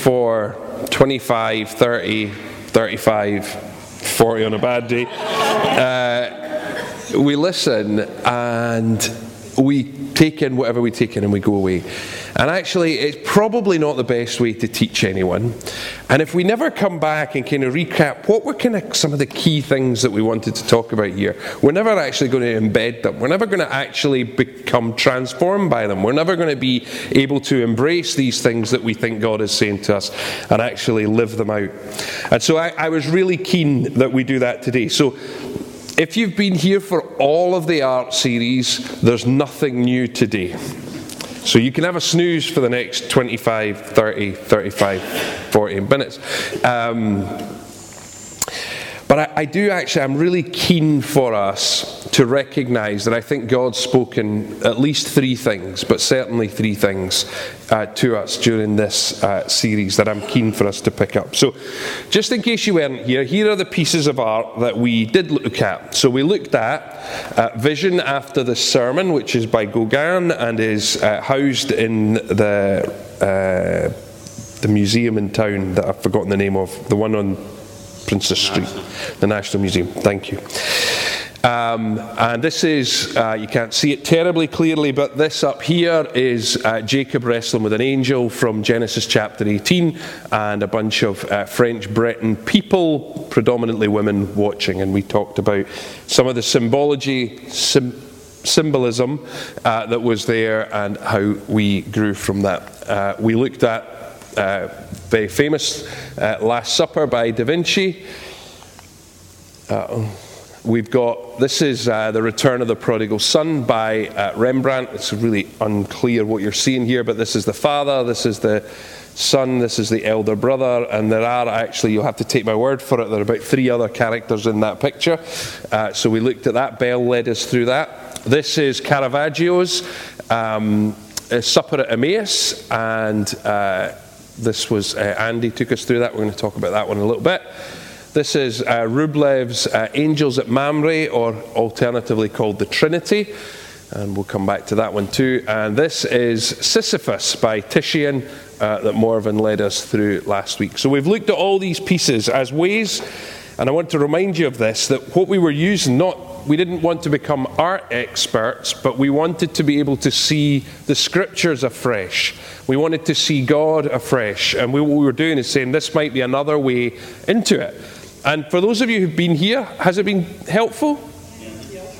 for 25, 30, 35, 40 on a bad day. Uh, we listen and we take in whatever we take in and we go away. And actually, it's probably not the best way to teach anyone. And if we never come back and kind of recap what were kind of some of the key things that we wanted to talk about here, we're never actually going to embed them. We're never going to actually become transformed by them. We're never going to be able to embrace these things that we think God is saying to us and actually live them out. And so I, I was really keen that we do that today. So if you've been here for all of the art series, there's nothing new today. So you can have a snooze for the next 25, 30, 35, 40 minutes. Um, but I, I, do actually, I'm really keen for us to recognize that I think God's spoken at least three things, but certainly three things uh, to us during this uh, series that I'm keen for us to pick up. So, just in case you weren't here, here are the pieces of art that we did look at. So, we looked at uh, Vision After the Sermon, which is by Gauguin and is uh, housed in the, uh, the museum in town that I've forgotten the name of, the one on Princes Street, the National Museum. Thank you. Um, and this is, uh, you can't see it terribly clearly, but this up here is uh, Jacob wrestling with an angel from Genesis chapter 18, and a bunch of uh, French Breton people, predominantly women, watching. And we talked about some of the symbology, sim- symbolism uh, that was there, and how we grew from that. Uh, we looked at uh, very famous uh, Last Supper by Da Vinci. Uh, we've got this is uh, the Return of the Prodigal Son by uh, Rembrandt. It's really unclear what you're seeing here, but this is the father, this is the son, this is the elder brother, and there are actually, you'll have to take my word for it, there are about three other characters in that picture. Uh, so we looked at that. Bell led us through that. This is Caravaggio's um, Supper at Emmaus, and uh, this was uh, Andy took us through that. We're going to talk about that one a little bit. This is uh, Rublev's uh, Angels at Mamre, or alternatively called the Trinity, and we'll come back to that one too. And this is Sisyphus by Titian uh, that Morven led us through last week. So we've looked at all these pieces as ways, and I want to remind you of this that what we were using, not we didn't want to become art experts, but we wanted to be able to see the scriptures afresh. We wanted to see God afresh. And we, what we were doing is saying this might be another way into it. And for those of you who've been here, has it been helpful?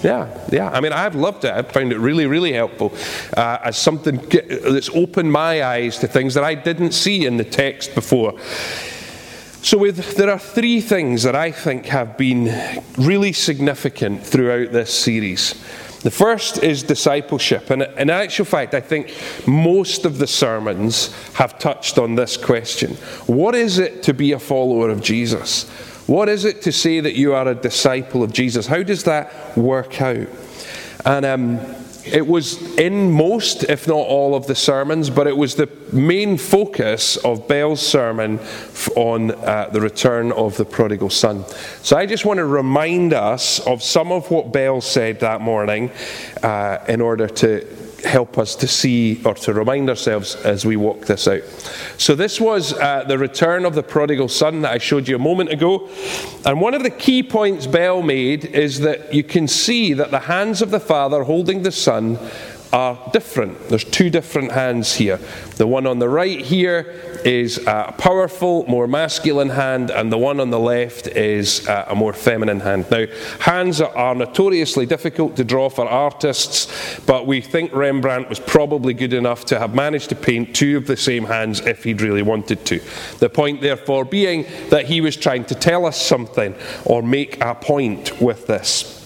Yeah, yeah. I mean, I've loved it. I've found it really, really helpful uh, as something that's opened my eyes to things that I didn't see in the text before. So, with, there are three things that I think have been really significant throughout this series. The first is discipleship. And in actual fact, I think most of the sermons have touched on this question What is it to be a follower of Jesus? What is it to say that you are a disciple of Jesus? How does that work out? And um, it was in most, if not all, of the sermons, but it was the main focus of Bell's sermon on uh, the return of the prodigal son. So I just want to remind us of some of what Bell said that morning uh, in order to help us to see or to remind ourselves as we walk this out. So, this was uh, the return of the prodigal son that I showed you a moment ago. And one of the key points Bell made is that you can see that the hands of the father holding the son are different. There's two different hands here. The one on the right here is a powerful, more masculine hand, and the one on the left is uh, a more feminine hand. Now, hands are notoriously difficult to draw for artists, but we think Rembrandt was probably good enough to have managed to paint two of the same hands if he'd really wanted to. The point, therefore, being that he was trying to tell us something or make a point with this.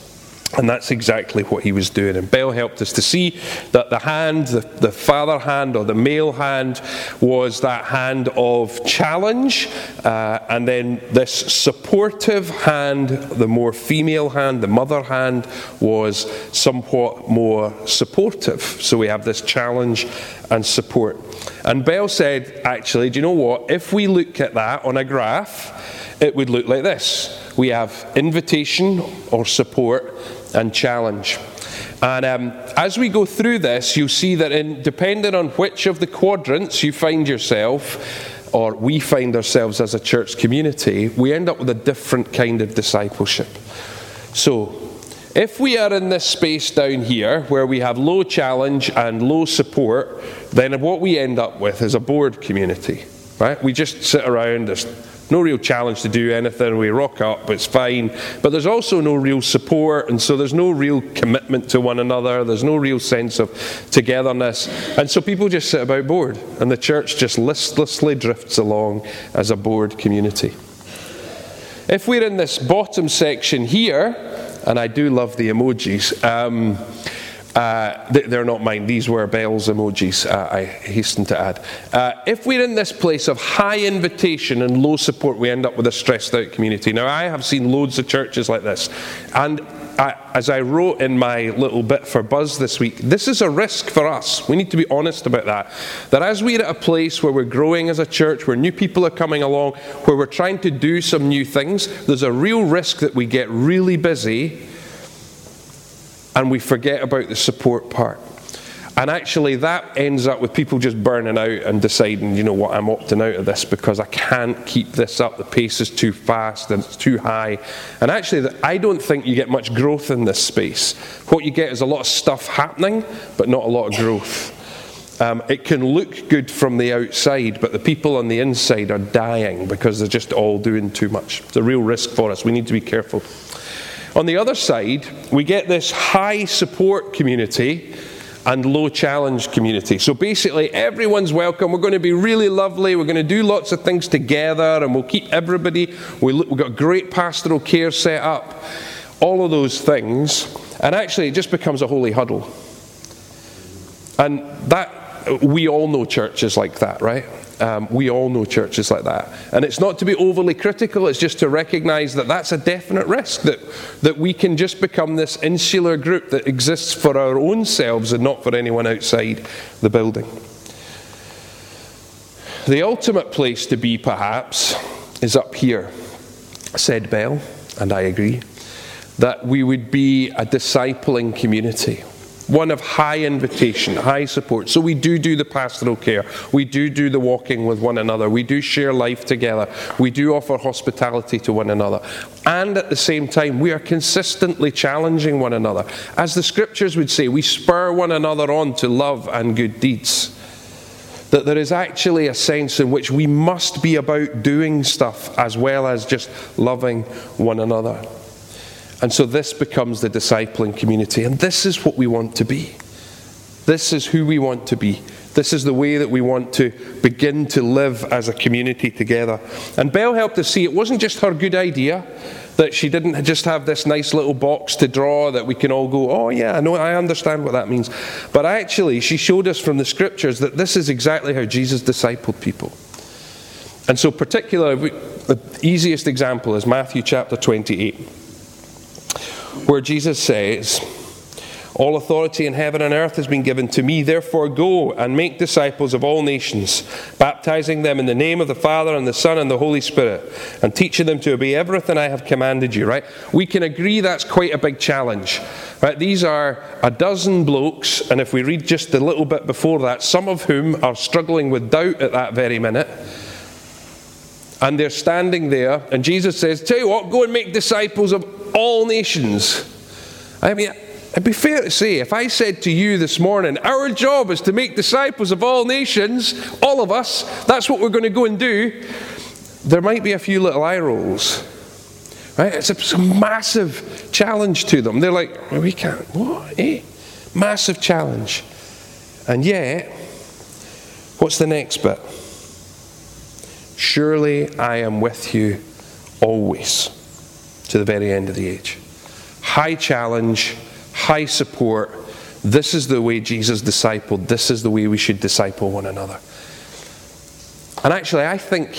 And that's exactly what he was doing. And Bell helped us to see that the hand, the, the, father hand or the male hand, was that hand of challenge. Uh, and then this supportive hand, the more female hand, the mother hand, was somewhat more supportive. So we have this challenge and support. And Bell said, actually, do you know what? If we look at that on a graph, it would look like this. We have invitation or support and challenge. And um, as we go through this, you'll see that in, depending on which of the quadrants you find yourself, or we find ourselves as a church community, we end up with a different kind of discipleship. So, if we are in this space down here where we have low challenge and low support, then what we end up with is a bored community. Right? We just sit around, there's no real challenge to do anything, we rock up, it's fine. But there's also no real support, and so there's no real commitment to one another, there's no real sense of togetherness. And so people just sit about bored, and the church just listlessly drifts along as a bored community. If we're in this bottom section here, and I do love the emojis. Um, uh, they're not mine, these were Bell's emojis, uh, I hasten to add. Uh, if we're in this place of high invitation and low support, we end up with a stressed out community. Now, I have seen loads of churches like this, and I, as I wrote in my little bit for Buzz this week, this is a risk for us. We need to be honest about that. That as we're at a place where we're growing as a church, where new people are coming along, where we're trying to do some new things, there's a real risk that we get really busy and we forget about the support part. And actually, that ends up with people just burning out and deciding, you know what, I'm opting out of this because I can't keep this up. The pace is too fast and it's too high. And actually, I don't think you get much growth in this space. What you get is a lot of stuff happening, but not a lot of growth. Um, it can look good from the outside, but the people on the inside are dying because they're just all doing too much. It's a real risk for us. We need to be careful. On the other side, we get this high support community and low challenge community. So basically, everyone's welcome. We're going to be really lovely. We're going to do lots of things together, and we'll keep everybody. We've got great pastoral care set up. All of those things. And actually, it just becomes a holy huddle. And that, we all know churches like that, right? Um, we all know churches like that. And it's not to be overly critical, it's just to recognize that that's a definite risk, that, that we can just become this insular group that exists for our own selves and not for anyone outside the building. The ultimate place to be, perhaps, is up here, said Bell, and I agree, that we would be a discipling community one of high invitation, high support. So we do do the pastoral care. We do do the walking with one another. We do share life together. We do offer hospitality to one another. And at the same time, we are consistently challenging one another. As the scriptures would say, we spur one another on to love and good deeds. That there is actually a sense in which we must be about doing stuff as well as just loving one another. And so this becomes the discipling community. And this is what we want to be. This is who we want to be. This is the way that we want to begin to live as a community together. And Belle helped us see it wasn't just her good idea, that she didn't just have this nice little box to draw that we can all go, oh, yeah, I know, I understand what that means. But actually, she showed us from the scriptures that this is exactly how Jesus discipled people. And so, particularly, the easiest example is Matthew chapter 28 where Jesus says, all authority in heaven and earth has been given to me. Therefore, go and make disciples of all nations, baptizing them in the name of the Father and the Son and the Holy Spirit, and teaching them to obey everything I have commanded you. Right? We can agree that's quite a big challenge. Right? These are a dozen blokes, and if we read just a little bit before that, some of whom are struggling with doubt at that very minute. And they're standing there, and Jesus says, Tell you what, go and make disciples of all nations. I mean, it'd be fair to say, if I said to you this morning, our job is to make disciples of all nations, all of us, that's what we're going to go and do, there might be a few little eye rolls. Right? It's a, it's a massive challenge to them. They're like, well, we can't, what? Eh? Massive challenge. And yet, what's the next bit? Surely I am with you always to the very end of the age. High challenge, high support. This is the way Jesus discipled. This is the way we should disciple one another. And actually, I think,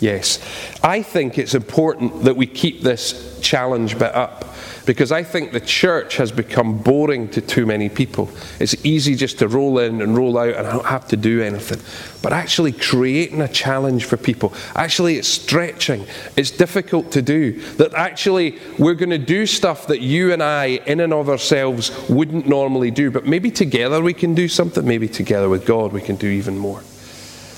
yes, I think it's important that we keep this challenge bit up because I think the church has become boring to too many people. It's easy just to roll in and roll out and I don't have to do anything. But actually creating a challenge for people, actually it's stretching, it's difficult to do. That actually we're going to do stuff that you and I, in and of ourselves, wouldn't normally do. But maybe together we can do something, maybe together with God we can do even more.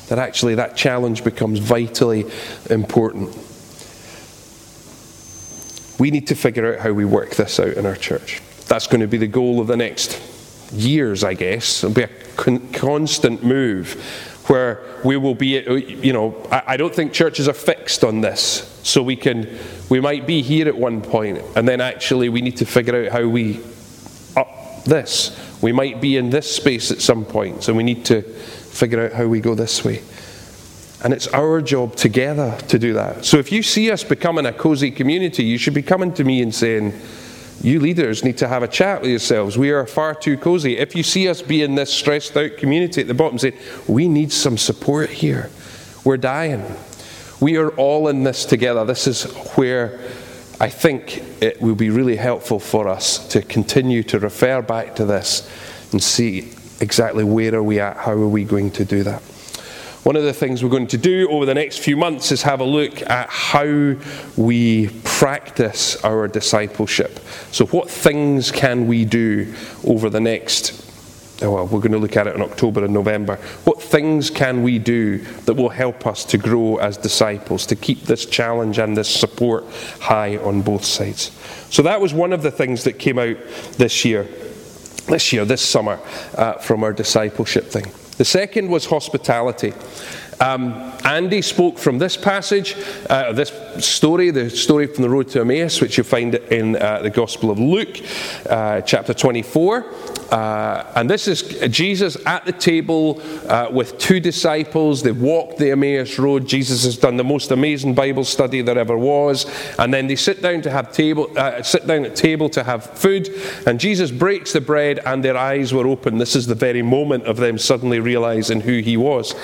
that actually that challenge becomes vitally important. We need to figure out how we work this out in our church. That's going to be the goal of the next years, I guess. It'll be a con- constant move where we will be, uh, you know, I, I don't think churches are fixed on this. So we can, we might be here at one point, and then actually we need to figure out how we up this. We might be in this space at some point, and we need to figure out how we go this way. And it's our job together to do that. So if you see us becoming a cozy community, you should be coming to me and saying, you leaders need to have a chat with yourselves. We are far too cozy. If you see us being this stressed out community at the bottom, say, we need some support here. We're dying. We are all in this together. This is where I think it will be really helpful for us to continue to refer back to this and see exactly where are we at, how are we going to do that. One of the things we're going to do over the next few months is have a look at how we practice our discipleship. So, what things can we do over the next Oh, well, we're going to look at it in October and November. What things can we do that will help us to grow as disciples, to keep this challenge and this support high on both sides? So that was one of the things that came out this year, this year, this summer, uh, from our discipleship thing. The second was hospitality. Um, Andy spoke from this passage, uh, this story, the story from the road to Emmaus, which you find in uh, the Gospel of Luke, uh, chapter 24. Uh, and this is Jesus at the table uh, with two disciples. They've walked the Emmaus road. Jesus has done the most amazing Bible study there ever was. And then they sit down to have table, uh, sit down at table to have food. And Jesus breaks the bread, and their eyes were open. This is the very moment of them suddenly realizing who he was.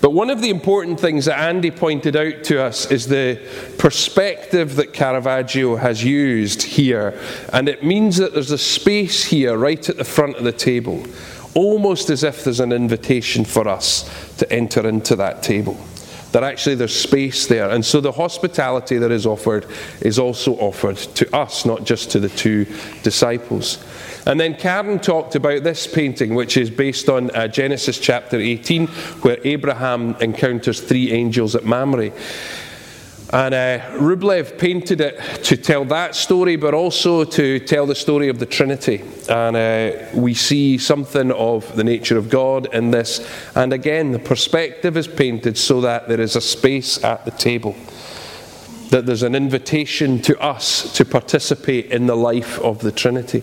But one of the important things that Andy pointed out to us is the perspective that Caravaggio has used here. And it means that there's a space here right at the front of the table, almost as if there's an invitation for us to enter into that table. That actually there's space there. And so the hospitality that is offered is also offered to us, not just to the two disciples. And then Karen talked about this painting, which is based on uh, Genesis chapter 18, where Abraham encounters three angels at Mamre. And uh, Rublev painted it to tell that story, but also to tell the story of the Trinity. And uh, we see something of the nature of God in this. And again, the perspective is painted so that there is a space at the table, that there's an invitation to us to participate in the life of the Trinity.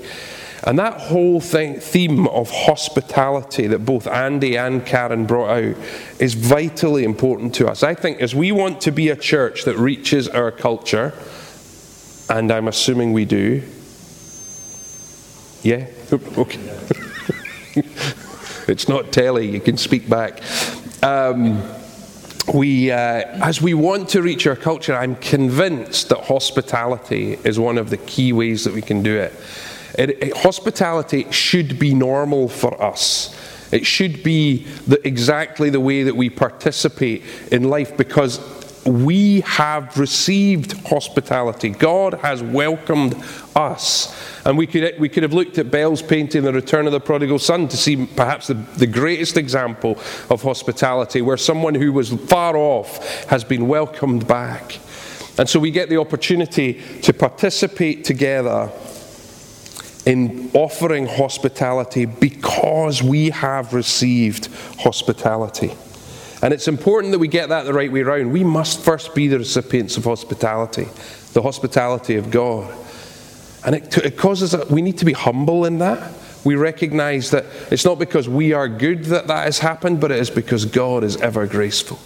And that whole thing, theme of hospitality that both Andy and Karen brought out is vitally important to us. I think as we want to be a church that reaches our culture, and I'm assuming we do. Yeah? Okay. it's not telly, you can speak back. Um, we, uh, as we want to reach our culture, I'm convinced that hospitality is one of the key ways that we can do it. It, it, hospitality should be normal for us. It should be the, exactly the way that we participate in life because we have received hospitality. God has welcomed us. And we could, we could have looked at Bell's painting, The Return of the Prodigal Son, to see perhaps the, the greatest example of hospitality, where someone who was far off has been welcomed back. And so we get the opportunity to participate together in offering hospitality because we have received hospitality. And it's important that we get that the right way around. We must first be the recipients of hospitality, the hospitality of God. And it, it causes, a, we need to be humble in that. We recognize that it's not because we are good that that has happened, but it is because God is ever graceful.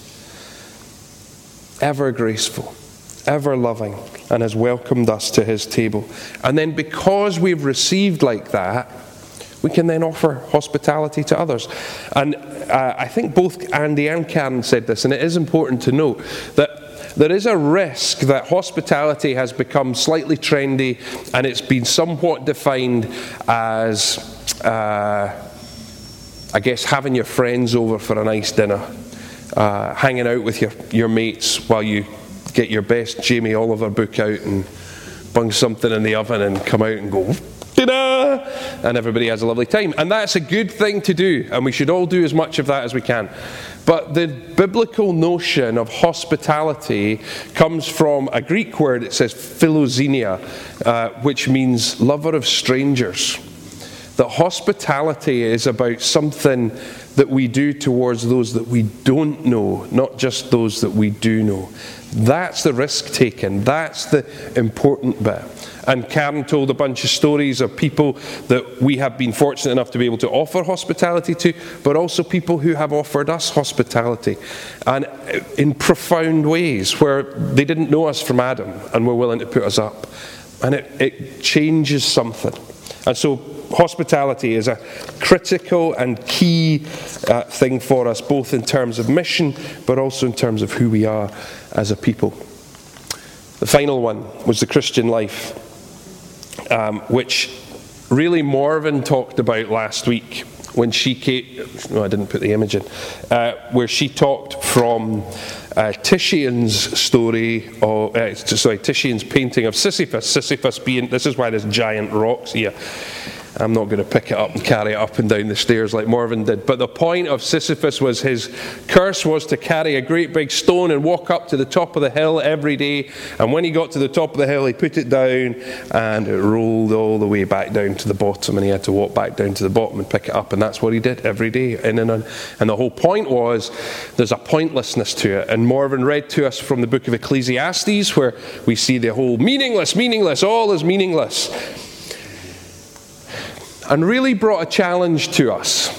Ever graceful ever loving, and has welcomed us to his table. And then, because we've received like that, we can then offer hospitality to others. And uh, I think both Andy and Karen said this, and it is important to note that there is a risk that hospitality has become slightly trendy and it's been somewhat defined as, uh, I guess, having your friends over for a nice dinner, uh, hanging out with your, your mates while you get your best Jamie Oliver book out and bung something in the oven and come out and go, ta-da, and everybody has a lovely time. And that's a good thing to do, and we should all do as much of that as we can. But the biblical notion of hospitality comes from a Greek word, it says philoxenia, uh, which means lover of strangers. That hospitality is about something that we do towards those that we don't know, not just those that we do know. That's the risk taken. That's the important bit. And Karen told a bunch of stories of people that we have been fortunate enough to be able to offer hospitality to, but also people who have offered us hospitality. And in profound ways, where they didn't know us from Adam and were willing to put us up. And it, it changes something. And so hospitality is a critical and key uh, thing for us, both in terms of mission, but also in terms of who we are as a people. The final one was the Christian life, um, which really Morven talked about last week when she came. No, I didn't put the image in. Uh, where she talked from uh, Titian's story, or uh, sorry, Titian's painting of Sisyphus. Sisyphus being this is why there's giant rocks here. I'm not going to pick it up and carry it up and down the stairs like Morven did. But the point of Sisyphus was his curse was to carry a great big stone and walk up to the top of the hill every day. And when he got to the top of the hill, he put it down and it rolled all the way back down to the bottom. And he had to walk back down to the bottom and pick it up. And that's what he did every day. In and, on. and the whole point was there's a pointlessness to it. And Morven read to us from the book of Ecclesiastes where we see the whole meaningless, meaningless, all is meaningless and really brought a challenge to us.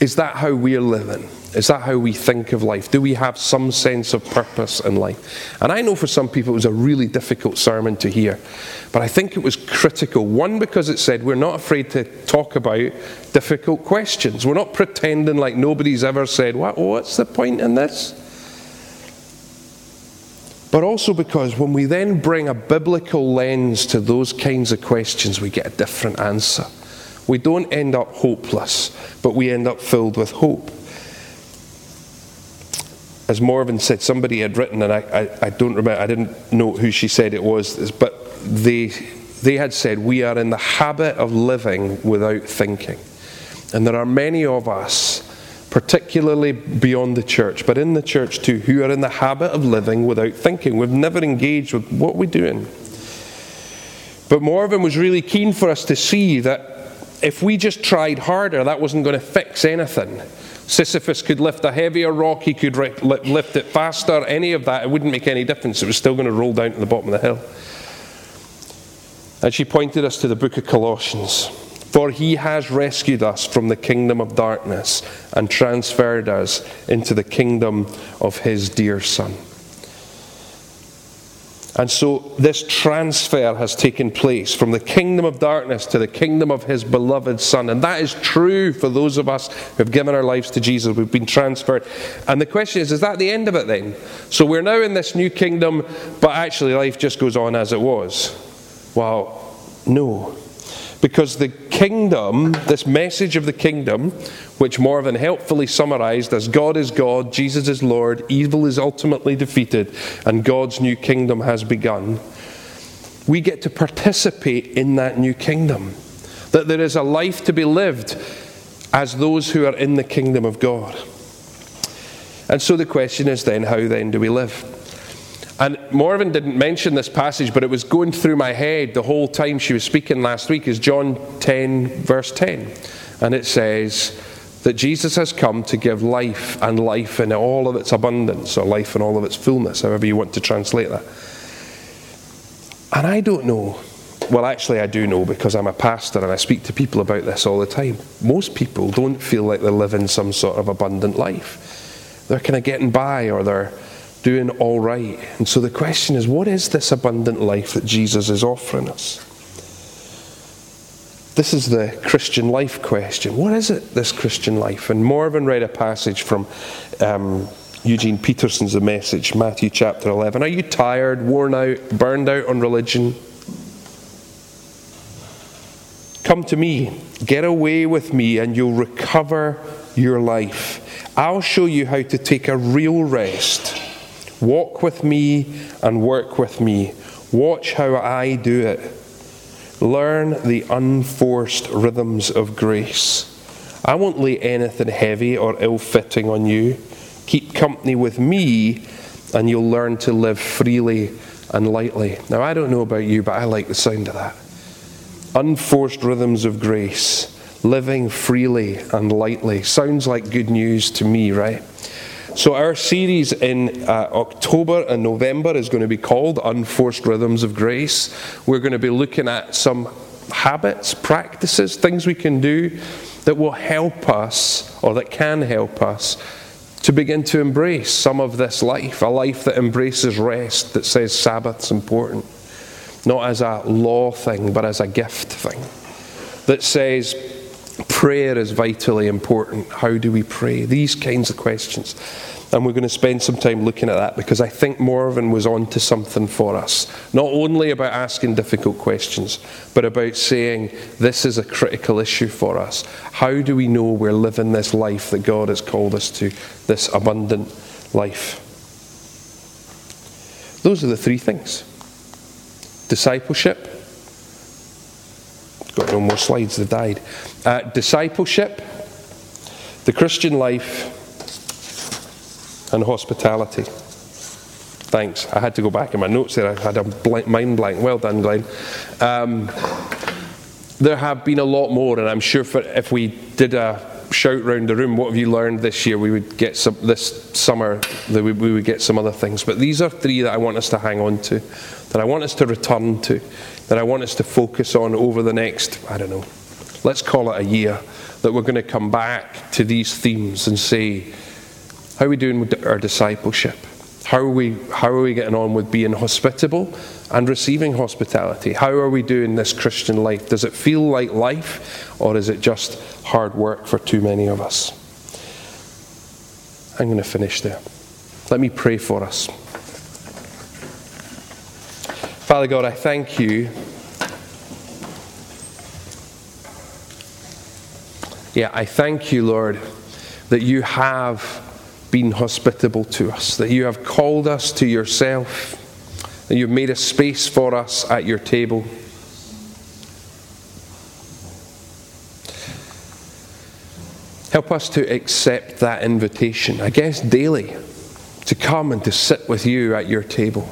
Is that how we're living? Is that how we think of life? Do we have some sense of purpose in life? And I know for some people it was a really difficult sermon to hear, but I think it was critical. One, because it said we're not afraid to talk about difficult questions. We're not pretending like nobody's ever said, what, What's the point in this? But also because when we then bring a biblical lens to those kinds of questions, we get a different answer. We don't end up hopeless, but we end up filled with hope. As Morven said, somebody had written, and I, I, I don't remember, I didn't know who she said it was, but they, they had said, We are in the habit of living without thinking. And there are many of us particularly beyond the church, but in the church too, who are in the habit of living without thinking. We've never engaged with what we're doing. But Morven was really keen for us to see that if we just tried harder, that wasn't going to fix anything. Sisyphus could lift a heavier rock, he could lift it faster, any of that, it wouldn't make any difference. It was still going to roll down to the bottom of the hill. And she pointed us to the book of Colossians. For he has rescued us from the kingdom of darkness and transferred us into the kingdom of his dear Son. And so this transfer has taken place from the kingdom of darkness to the kingdom of his beloved Son. And that is true for those of us who have given our lives to Jesus. We've been transferred. And the question is, is that the end of it then? So we're now in this new kingdom, but actually life just goes on as it was? Well, no. Because the kingdom, this message of the kingdom, which Morven helpfully summarized as God is God, Jesus is Lord, evil is ultimately defeated, and God's new kingdom has begun, we get to participate in that new kingdom. That there is a life to be lived as those who are in the kingdom of God. And so the question is then, how then do we live? And Morven didn't mention this passage, but it was going through my head the whole time she was speaking last week, is John 10, verse 10. And it says that Jesus has come to give life and life in all of its abundance, or life in all of its fullness, however you want to translate that. And I don't know. Well, actually, I do know because I'm a pastor and I speak to people about this all the time. Most people don't feel like they're living some sort of abundant life. They're kind of getting by or they're doing all right. And so the question is what is this abundant life that Jesus is offering us? This is the Christian life question. What is it, this Christian life? And Morven read a passage from um, Eugene Peterson's The Message, Matthew chapter 11. Are you tired, worn out, burned out on religion? Come to me, get away with me, and you'll recover your life. I'll show you how to take a real rest Walk with me and work with me. Watch how I do it. Learn the unforced rhythms of grace. I won't lay anything heavy or ill fitting on you. Keep company with me, and you'll learn to live freely and lightly. Now, I don't know about you, but I like the sound of that. Unforced rhythms of grace, living freely and lightly. Sounds like good news to me, right? So, our series in uh, October and November is going to be called Unforced Rhythms of Grace. We're going to be looking at some habits, practices, things we can do that will help us or that can help us to begin to embrace some of this life, a life that embraces rest, that says Sabbath's important, not as a law thing, but as a gift thing, that says Prayer is vitally important. How do we pray? These kinds of questions. And we're going to spend some time looking at that because I think Morven was on to something for us. Not only about asking difficult questions, but about saying this is a critical issue for us. How do we know we're living this life that God has called us to, this abundant life? Those are the three things discipleship, no more slides, they've died. Uh, discipleship, the Christian life, and hospitality. Thanks. I had to go back in my notes there. I had a blank, mind blank. Well done, Glenn. Um, there have been a lot more, and I'm sure for, if we did a shout round the room, what have you learned this year? We would get some this summer. We, would get some other things, but these are three that I want us to hang on to, that I want us to return to, that I want us to focus on over the next, I don't know, let's call it a year, that we're going to come back to these themes and say, how are we doing with our discipleship? How are we, how are we getting on with being hospitable and receiving hospitality? How are we doing this Christian life? Does it feel like life or is it just hard work for too many of us? I'm going to finish there. Let me pray for us. Father God, I thank you. Yeah, I thank you, Lord, that you have been hospitable to us, that you have called us to yourself, that you've made a space for us at your table. Help us to accept that invitation, I guess daily, to come and to sit with you at your table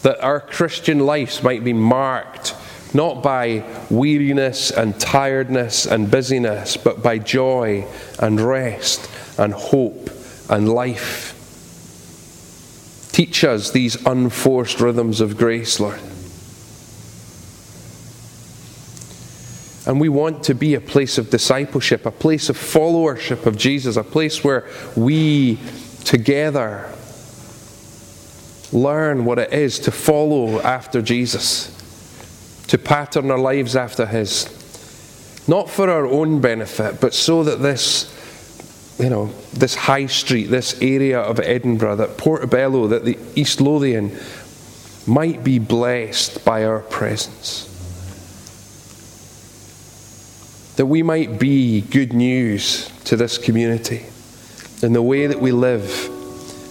that our Christian lives might be marked not by weariness and tiredness and busyness, but by joy and rest and hope and life. Teach us these unforced rhythms of grace, Lord. And we want to be a place of discipleship, a place of followership of Jesus, a place where we together learn what it is to follow after Jesus, to pattern our lives after His. Not for our own benefit, but so that this, you know, this high street, this area of Edinburgh, that Portobello, that the East Lothian might be blessed by our presence. That we might be good news to this community in the way that we live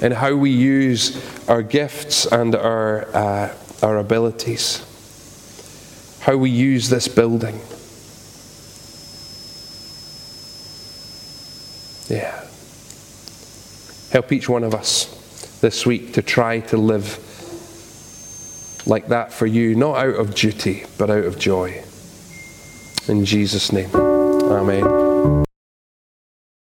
and how we use our gifts and our, uh, our abilities, how we use this building. Help each one of us this week to try to live like that for you, not out of duty, but out of joy. In Jesus' name, Amen.